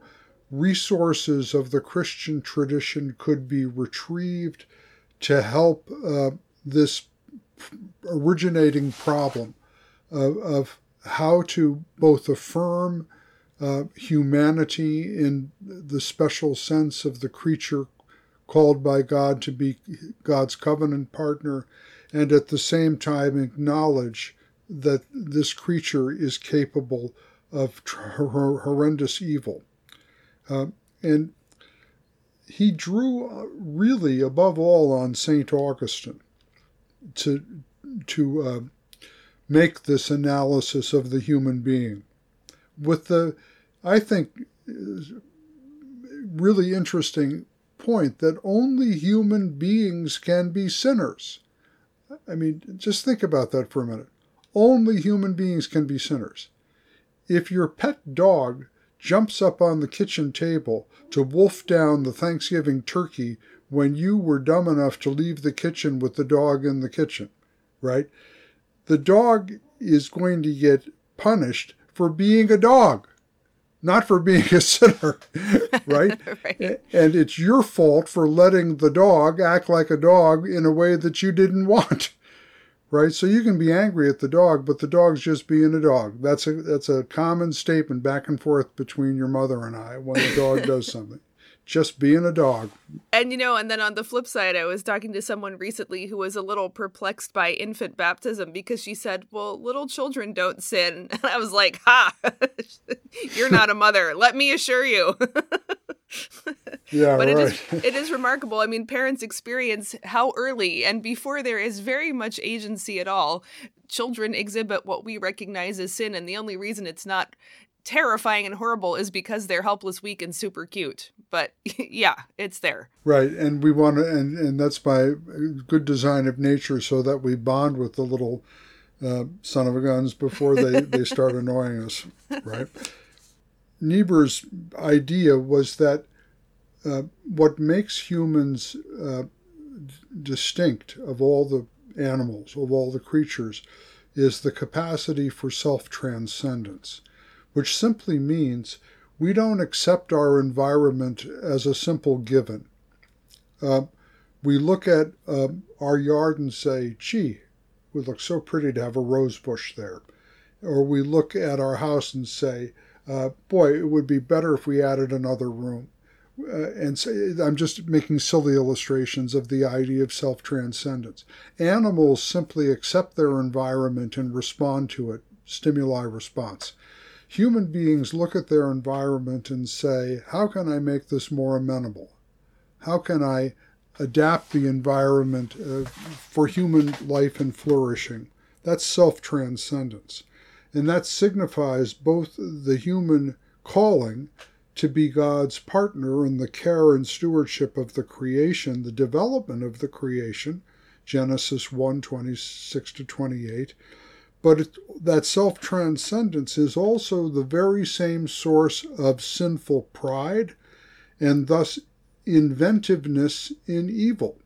resources of the Christian tradition could be retrieved to help uh, this originating problem of, of, how to both affirm uh, humanity in the special sense of the creature called by God to be God's covenant partner, and at the same time acknowledge that this creature is capable of horrendous evil. Uh, and he drew uh, really above all on St. Augustine to, to uh, make this analysis of the human being. With the, I think, really interesting point that only human beings can be sinners. I mean, just think about that for a minute. Only human beings can be sinners. If your pet dog jumps up on the kitchen table to wolf down the Thanksgiving turkey when you were dumb enough to leave the kitchen with the dog in the kitchen, right? The dog is going to get punished for being a dog, not for being a sinner, <laughs> right? right? And it's your fault for letting the dog act like a dog in a way that you didn't want right? So you can be angry at the dog, but the dog's just being a dog. That's a that's a common statement back and forth between your mother and I when the dog does <laughs> something. Just being a dog. And you know, and then on the flip side, I was talking to someone recently who was a little perplexed by infant baptism because she said, "Well, little children don't sin." <laughs> And I was like, "Ha! <laughs> You're not a mother. Let me assure you." <laughs> yeah, but right. it is it is remarkable. I mean, parents experience how early and before there is very much agency at all, children exhibit what we recognize as sin, and the only reason it's not terrifying and horrible is because they're helpless, weak, and super cute. But <laughs> yeah, it's there. Right, and we want to, and and that's by good design of nature, so that we bond with the little uh, son of a guns before they <laughs> they start annoying us. Right. Niebuhr's idea was that uh, what makes humans uh, distinct of all the animals, of all the creatures, is the capacity for self transcendence, which simply means we don't accept our environment as a simple given. Uh, we look at uh, our yard and say, gee, it would look so pretty to have a rose bush there. Or we look at our house and say, uh, boy, it would be better if we added another room. Uh, and so I'm just making silly illustrations of the idea of self transcendence. Animals simply accept their environment and respond to it, stimuli response. Human beings look at their environment and say, How can I make this more amenable? How can I adapt the environment uh, for human life and flourishing? That's self transcendence. And that signifies both the human calling to be God's partner in the care and stewardship of the creation, the development of the creation, Genesis 1 26 to 28. But it, that self transcendence is also the very same source of sinful pride and thus inventiveness in evil.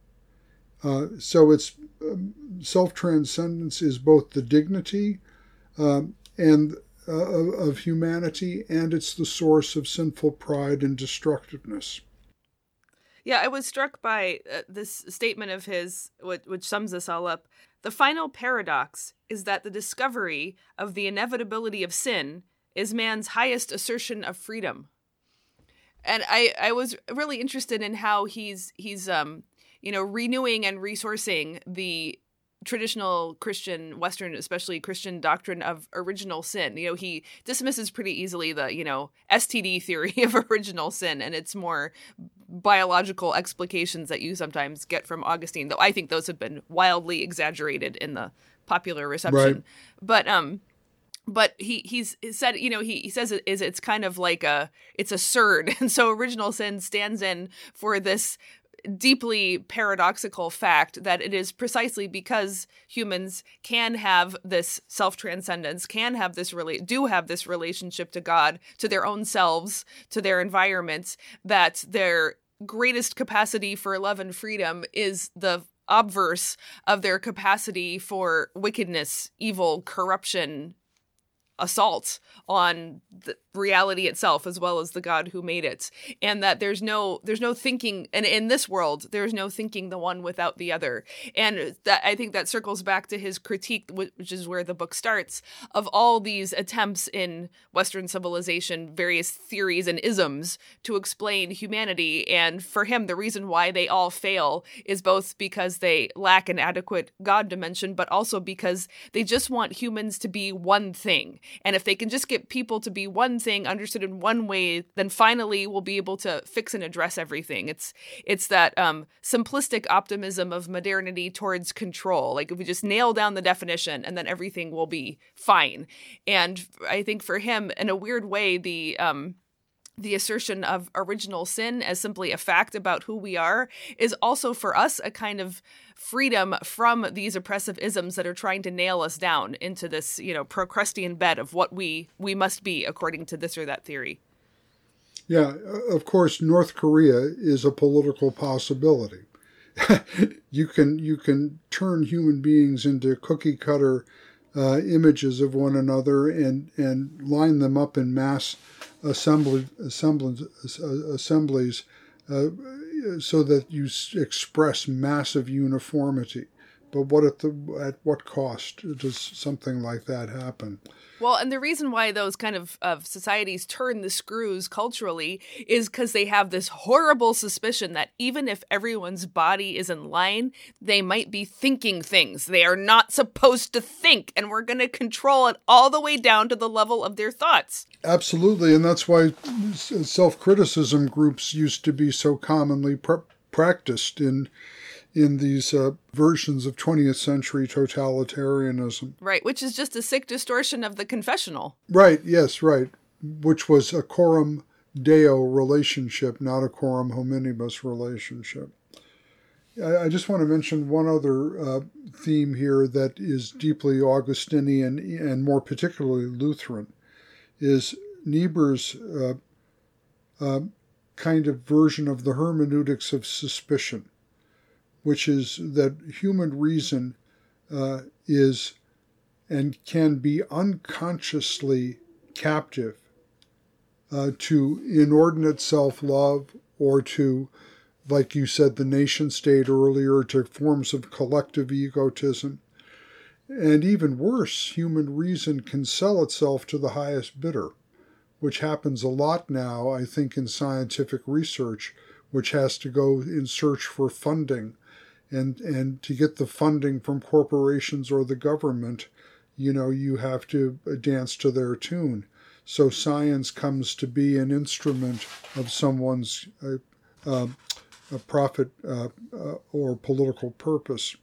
Uh, so it's um, self transcendence is both the dignity um, and uh, of humanity, and it's the source of sinful pride and destructiveness. Yeah, I was struck by uh, this statement of his, which, which sums this all up. The final paradox is that the discovery of the inevitability of sin is man's highest assertion of freedom. And I, I was really interested in how he's he's um you know renewing and resourcing the traditional Christian, Western, especially Christian doctrine of original sin. You know, he dismisses pretty easily the, you know, STD theory <laughs> of original sin and its more biological explications that you sometimes get from Augustine, though I think those have been wildly exaggerated in the popular reception. Right. But, um, but he he's he said you know he, he says it is it's kind of like a it's a surd <laughs> and so original sin stands in for this deeply paradoxical fact that it is precisely because humans can have this self transcendence, can have this really do have this relationship to God, to their own selves, to their environments, that their greatest capacity for love and freedom is the obverse of their capacity for wickedness, evil, corruption, assault on the reality itself as well as the god who made it. And that there's no there's no thinking and in this world there's no thinking the one without the other. And that i think that circles back to his critique which is where the book starts of all these attempts in western civilization various theories and isms to explain humanity. And for him the reason why they all fail is both because they lack an adequate god dimension but also because they just want humans to be one thing and if they can just get people to be one thing understood in one way, then finally we'll be able to fix and address everything. It's it's that um, simplistic optimism of modernity towards control. Like if we just nail down the definition, and then everything will be fine. And I think for him, in a weird way, the um, the assertion of original sin as simply a fact about who we are is also for us a kind of freedom from these oppressive isms that are trying to nail us down into this, you know, Procrustean bed of what we we must be according to this or that theory. Yeah, of course, North Korea is a political possibility. <laughs> you can you can turn human beings into cookie cutter uh, images of one another and and line them up in mass assembly, assemblies, assemblies uh, so that you express massive uniformity. But what at the at what cost does something like that happen? Well, and the reason why those kind of, of societies turn the screws culturally is because they have this horrible suspicion that even if everyone's body is in line, they might be thinking things they are not supposed to think, and we're going to control it all the way down to the level of their thoughts. Absolutely, and that's why self criticism groups used to be so commonly pr- practiced in in these uh, versions of 20th century totalitarianism. Right, which is just a sick distortion of the confessional. Right, yes, right. Which was a coram deo relationship, not a coram hominibus relationship. I, I just want to mention one other uh, theme here that is deeply Augustinian and more particularly Lutheran, is Niebuhr's uh, uh kind of version of the hermeneutics of suspicion which is that human reason uh, is and can be unconsciously captive uh, to inordinate self love or to, like you said, the nation state earlier, to forms of collective egotism. And even worse, human reason can sell itself to the highest bidder, which happens a lot now, I think, in scientific research, which has to go in search for funding and and to get the funding from corporations or the government you know you have to dance to their tune. So science comes to be an instrument of someone's uh, uh, a profit uh, uh or political purpose.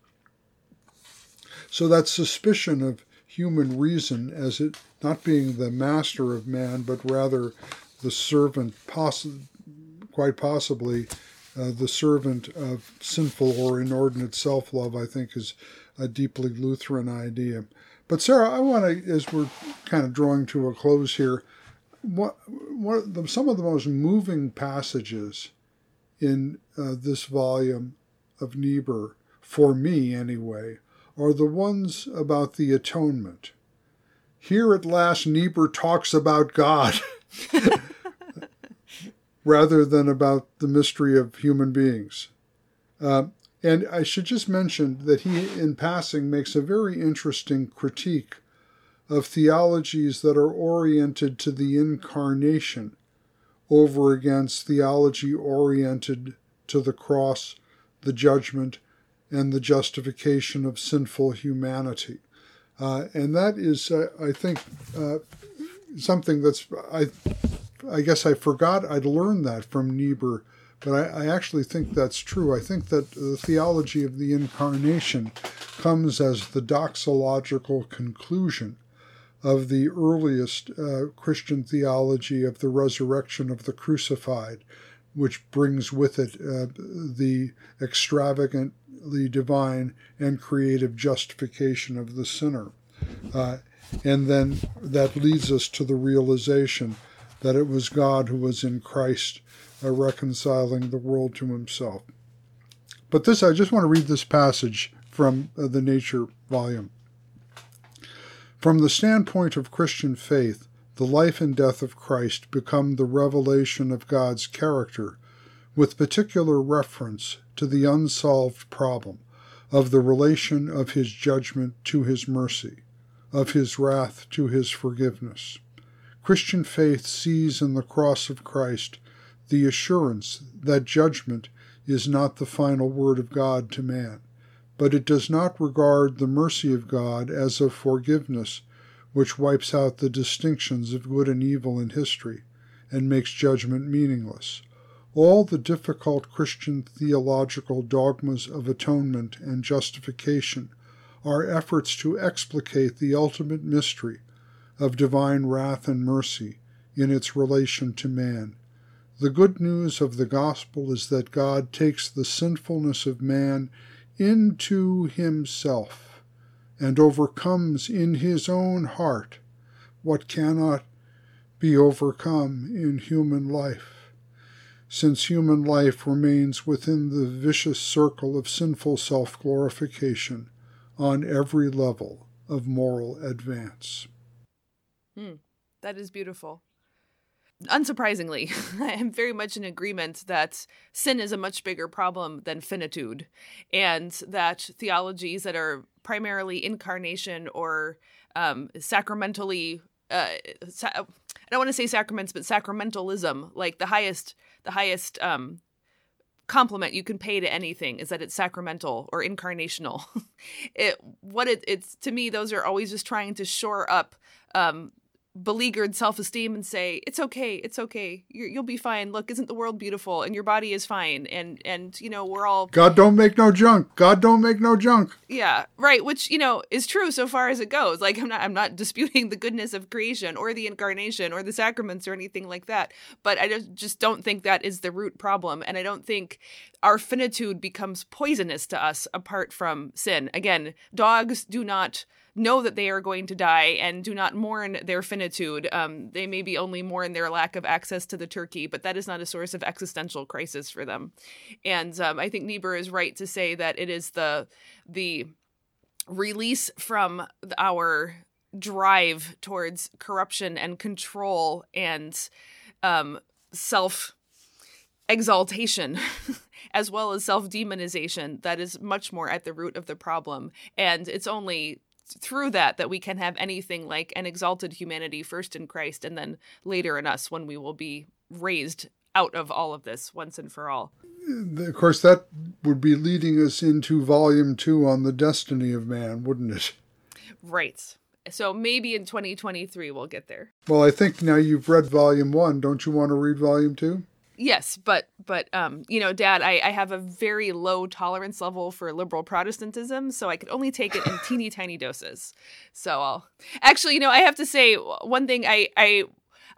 So that suspicion of human reason as it not being the master of man but rather the servant poss- quite possibly uh, the servant of sinful or inordinate self love, I think, is a deeply Lutheran idea. But, Sarah, I want to, as we're kind of drawing to a close here, what, what the, some of the most moving passages in uh, this volume of Niebuhr, for me anyway, are the ones about the atonement. Here at last, Niebuhr talks about God. <laughs> rather than about the mystery of human beings. Uh, and I should just mention that he, in passing, makes a very interesting critique of theologies that are oriented to the incarnation over against theology oriented to the cross, the judgment, and the justification of sinful humanity. Uh, and that is, uh, I think, uh, something that's I I guess I forgot I'd learned that from Niebuhr, but I, I, actually think that's true. I think that the theology of the incarnation comes as the doxological conclusion of the earliest uh, Christian theology of the resurrection of the crucified, which brings with it uh, the extravagantly divine and creative justification of the sinner. Uh, and then that leads us to the realization that it was God who was in Christ uh, reconciling the world to himself. But this, I just want to read this passage from uh, the Nature volume. From the standpoint of Christian faith, the life and death of Christ become the revelation of God's character, with particular reference to the unsolved problem of the relation of his judgment to his mercy, of his wrath to his forgiveness. Christian faith sees in the cross of Christ the assurance that judgment is not the final word of God to man, but it does not regard the mercy of God as a forgiveness which wipes out the distinctions of good and evil in history and makes judgment meaningless. All the difficult Christian theological dogmas of atonement and justification are efforts to explicate the ultimate mystery of divine wrath and mercy in its relation to man. The good news of the gospel is that God takes the sinfulness of man into himself and overcomes in his own heart what cannot be overcome in human life. Since human life remains within the vicious circle of sinful self glorification on every level of moral advance. Hmm, that is beautiful unsurprisingly, <laughs> I am very much in agreement that sin is a much bigger problem than finitude, and that theologies that are primarily incarnation or um, sacramentally, uh, sa- I don't want to say sacraments, but sacramentalism, like the highest, the highest um, compliment you can pay to anything is that it's sacramental or incarnational. <laughs> it what it, it's to me, those are always just trying to shore up um, beleaguered self-esteem and say it's okay it's okay. You will be fine. Look isn't the world beautiful? And your body is fine. And and you know we're all god don't make no junk. God don't make no junk. Yeah right which you know is true so far as it goes. Like i'm not i'm not disputing the goodness of creation or the incarnation or the sacraments or anything like that. But i just just don't think that is the root problem. And i don't think our finitude becomes poisonous to us apart from sin. Again dogs do not know that they are going to die and do not mourn their finitude. Um, they maybe only mourn their lack of access to the turkey, but that is not a source of existential crisis for them. And um, I think Niebuhr is right to say that it is the the release from our drive towards corruption and control and um, self exaltation <laughs> as well as self demonization that is much more at the root of the problem and it's only through that that we can have anything like an exalted humanity first in Christ and then later in us when we will be raised out of all of this once and for all. Of course, that would be leading us into volume two on the destiny of man, wouldn't it? Right. So maybe in 2023 we'll get there. Well, I think now you've read volume one. Don't you want to read volume two? Yes, but but um, you know, Dad, I, I have a very low tolerance level for liberal Protestantism, so I could only take it in <laughs> teeny tiny doses. So I'll actually, you know, I have to say one thing I I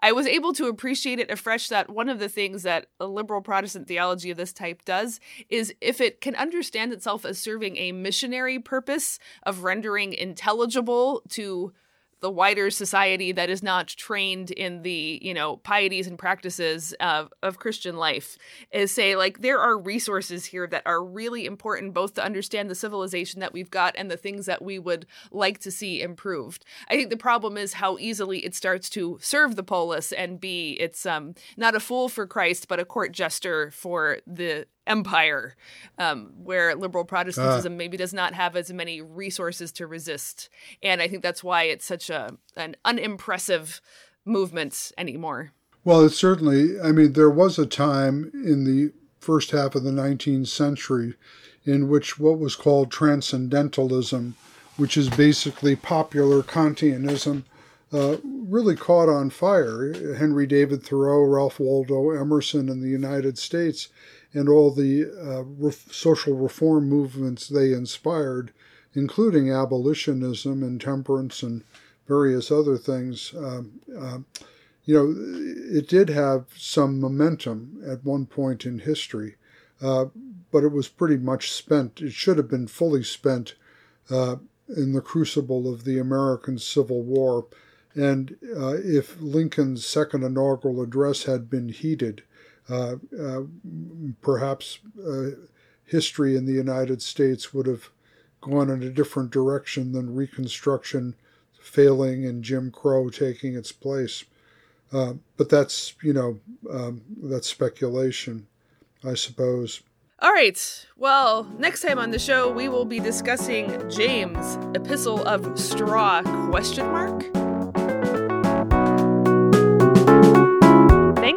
I was able to appreciate it afresh that one of the things that a liberal Protestant theology of this type does is if it can understand itself as serving a missionary purpose of rendering intelligible to the wider society that is not trained in the you know pieties and practices of, of christian life is say like there are resources here that are really important both to understand the civilization that we've got and the things that we would like to see improved. I think the problem is how easily it starts to serve the polis and be it's um not a fool for christ but a court jester for the empire, um, where liberal Protestantism uh. maybe does not have as many resources to resist, and I think that's why it's such a an unimpressive movement anymore. Well, it's certainly. I mean, there was a time in the first half of the 19th century in which what was called transcendentalism, which is basically popular Kantianism, uh, really caught on fire. Henry David Thoreau, Ralph Waldo Emerson in the United States and all the uh, re- social reform movements they inspired, including abolitionism and temperance and various other things. Uh, uh, you know, it did have some momentum at one point in history, uh, but it was pretty much spent. It should have been fully spent uh, in the crucible of the American Civil War. And uh, if Lincoln's second inaugural address had been heeded, uh, uh, perhaps uh, history in the United States would have gone in a different direction than Reconstruction failing and Jim Crow taking its place. Uh, but that's, you know, um, that's speculation, I suppose. All right. Well, next time on the show, we will be discussing James, Epistle of Straw question mark.